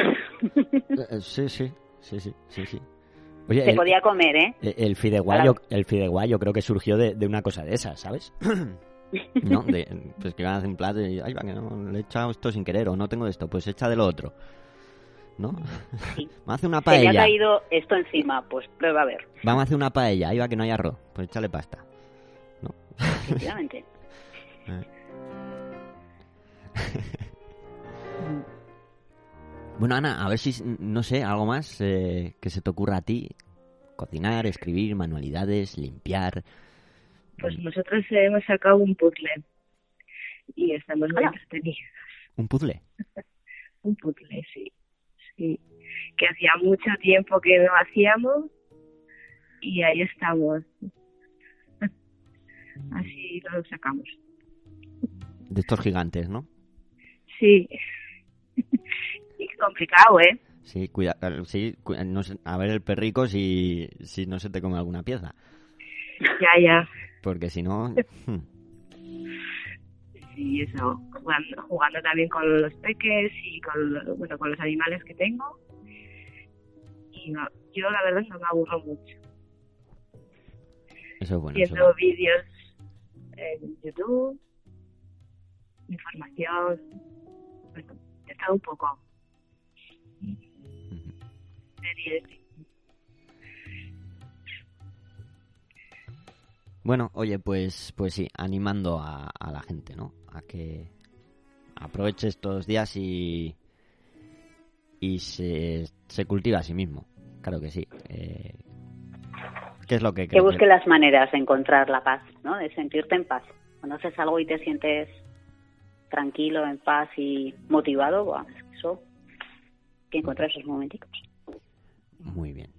G: Eh, sí, sí, sí, sí, sí, sí. Oye,
H: Se
G: el,
H: podía comer, ¿eh?
G: el- el fideuá, yo, el fideuá yo creo que surgió de, de una cosa de esas, ¿sabes? ¿No? De, pues que iban a hacer un plato y, ay, va, que no, le he echado esto sin querer o no tengo esto, pues echa de lo otro. ¿No?
H: Sí.
G: Vamos a hacer una
H: Se me ha
G: paella.
H: caído esto encima, pues prueba a ver,
G: Vamos a hacer una paella. Ahí va que no hay arroz. Pues échale pasta. ¿No?
H: efectivamente.
G: Bueno, Ana, a ver si, no sé, algo más eh, que se te ocurra a ti. Cocinar, escribir, manualidades, limpiar.
I: Pues nosotros hemos sacado un puzzle y estamos muy
H: Hola.
I: entretenidos.
G: Un puzzle.
I: Un puzzle, sí. Sí. Que hacía mucho tiempo que no hacíamos y ahí estamos. Así lo sacamos.
G: De estos gigantes, ¿no?
I: Sí. y complicado, ¿eh?
G: Sí, cuida, eh, sí, cu- no sé, a ver el perrico si, si no se te come alguna pieza.
I: Ya, ya.
G: Porque si no... hmm,
I: Sí, eso. Jugando, jugando también con los peques y con, bueno, con los animales que tengo. Y no, yo la verdad no me aburro mucho.
G: Eso es bueno.
I: viendo vídeos en YouTube, información, bueno, todo un poco. Series.
G: Bueno, oye, pues, pues sí, animando a, a la gente, ¿no? A que aproveche estos días y, y se, se cultive a sí mismo. Claro que sí. Eh, ¿Qué es lo que
H: Que busque las maneras de encontrar la paz, ¿no? De sentirte en paz. Cuando haces algo y te sientes tranquilo, en paz y motivado, que eso, que encontrar esos momenticos.
G: Muy bien.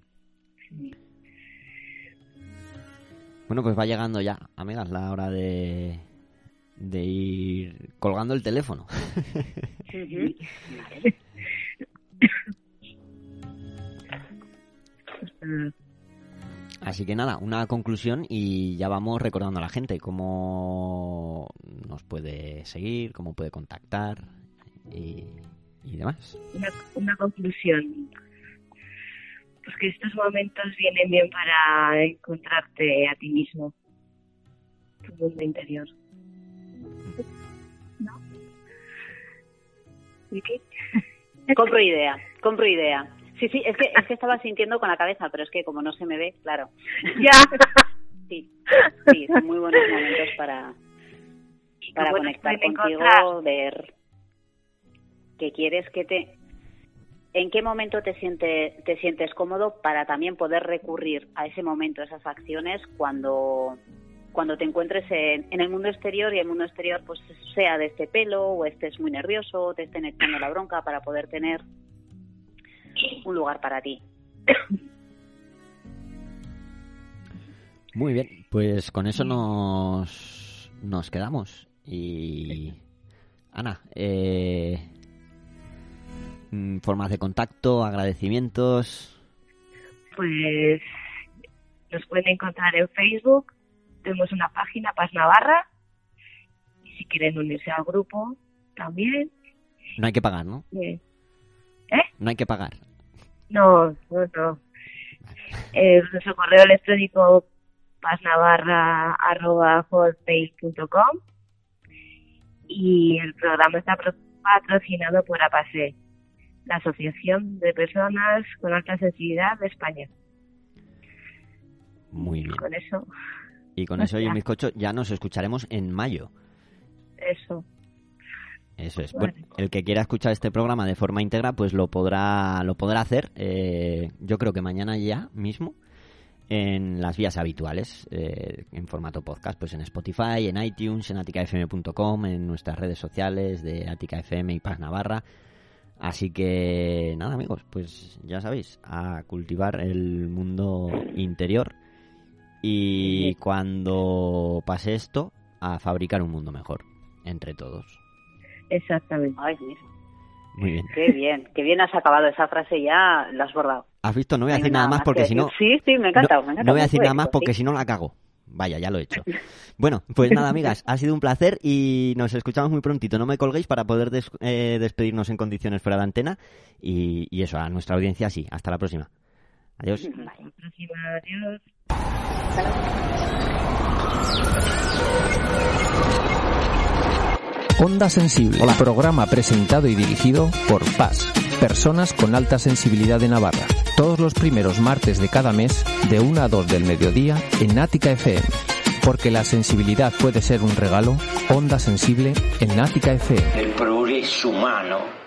G: Bueno, pues va llegando ya, amigas, la hora de, de ir colgando el teléfono. Así que nada, una conclusión y ya vamos recordando a la gente cómo nos puede seguir, cómo puede contactar y, demás.
I: Una conclusión. Pues que estos momentos vienen bien para encontrarte a ti mismo, tu mundo interior. ¿No? ¿Y qué?
H: Compro idea, compro idea. Sí, sí, es que, es que estaba sintiendo con la cabeza, pero es que como no se me ve, claro.
I: Ya.
H: Sí, sí, son muy buenos momentos para, para conectar contigo,
I: encontrar?
H: ver qué quieres que te... ¿En qué momento te, siente, te sientes cómodo para también poder recurrir a ese momento, a esas acciones, cuando, cuando te encuentres en, en el mundo exterior y el mundo exterior pues sea de este pelo o estés muy nervioso o te estén echando la bronca para poder tener un lugar para ti?
G: Muy bien, pues con eso nos, nos quedamos. Y Ana, eh, formas de contacto, agradecimientos.
I: Pues nos pueden encontrar en Facebook, tenemos una página, Paz Navarra, y si quieren unirse al grupo, también.
G: No hay que pagar, ¿no?
I: Eh,
G: No hay que pagar.
I: No, no, no. Eh, nuestro correo electrónico pasnavarra.com y el programa está patrocinado por APASE, la Asociación de Personas con Alta Sensibilidad de España.
G: Muy bien.
I: Con eso,
G: Y con eso y un
I: Ya.
G: bizcocho ya nos escucharemos en mayo.
I: eso.
G: Eso es.
I: Bueno.
G: Bueno, el que quiera escuchar este programa de forma íntegra, pues lo podrá, lo podrá hacer. eh, yo creo que mañana ya mismo en las vías habituales, eh, en formato podcast, pues en Spotify, en iTunes, en aticafm.com, en nuestras redes sociales de Atica FM y Paz Navarra. Así que nada, amigos, pues ya sabéis, a cultivar el mundo interior y cuando pase esto, a fabricar un mundo mejor entre todos.
I: Exactamente.
H: Ay, mira,
G: Muy bien.
H: qué bien, qué bien has acabado esa frase ya, la has bordado.
G: ¿Has visto? No voy a
H: No
G: decir nada
H: nada
G: más porque
H: que
G: si no...
H: Sí, sí, me
G: no,
H: me ha encantado,
G: no voy a decir nada más porque si no la cago. Vaya, ya lo he hecho. Bueno, pues nada, amigas, ha sido un placer y nos escuchamos muy prontito. No me colguéis para poder des- eh, despedirnos en condiciones fuera de antena. Y, y eso, a nuestra audiencia sí. Hasta la próxima. Adiós.
I: Hasta la próxima, adiós.
E: Onda Sensible, programa presentado y dirigido por Paz, personas con alta sensibilidad de Navarra. Todos los primeros martes de cada mes, de 1 a 2 del mediodía, en Ática FM. Porque la sensibilidad puede ser un regalo, Onda Sensible en Ática FM.
J: El progreso humano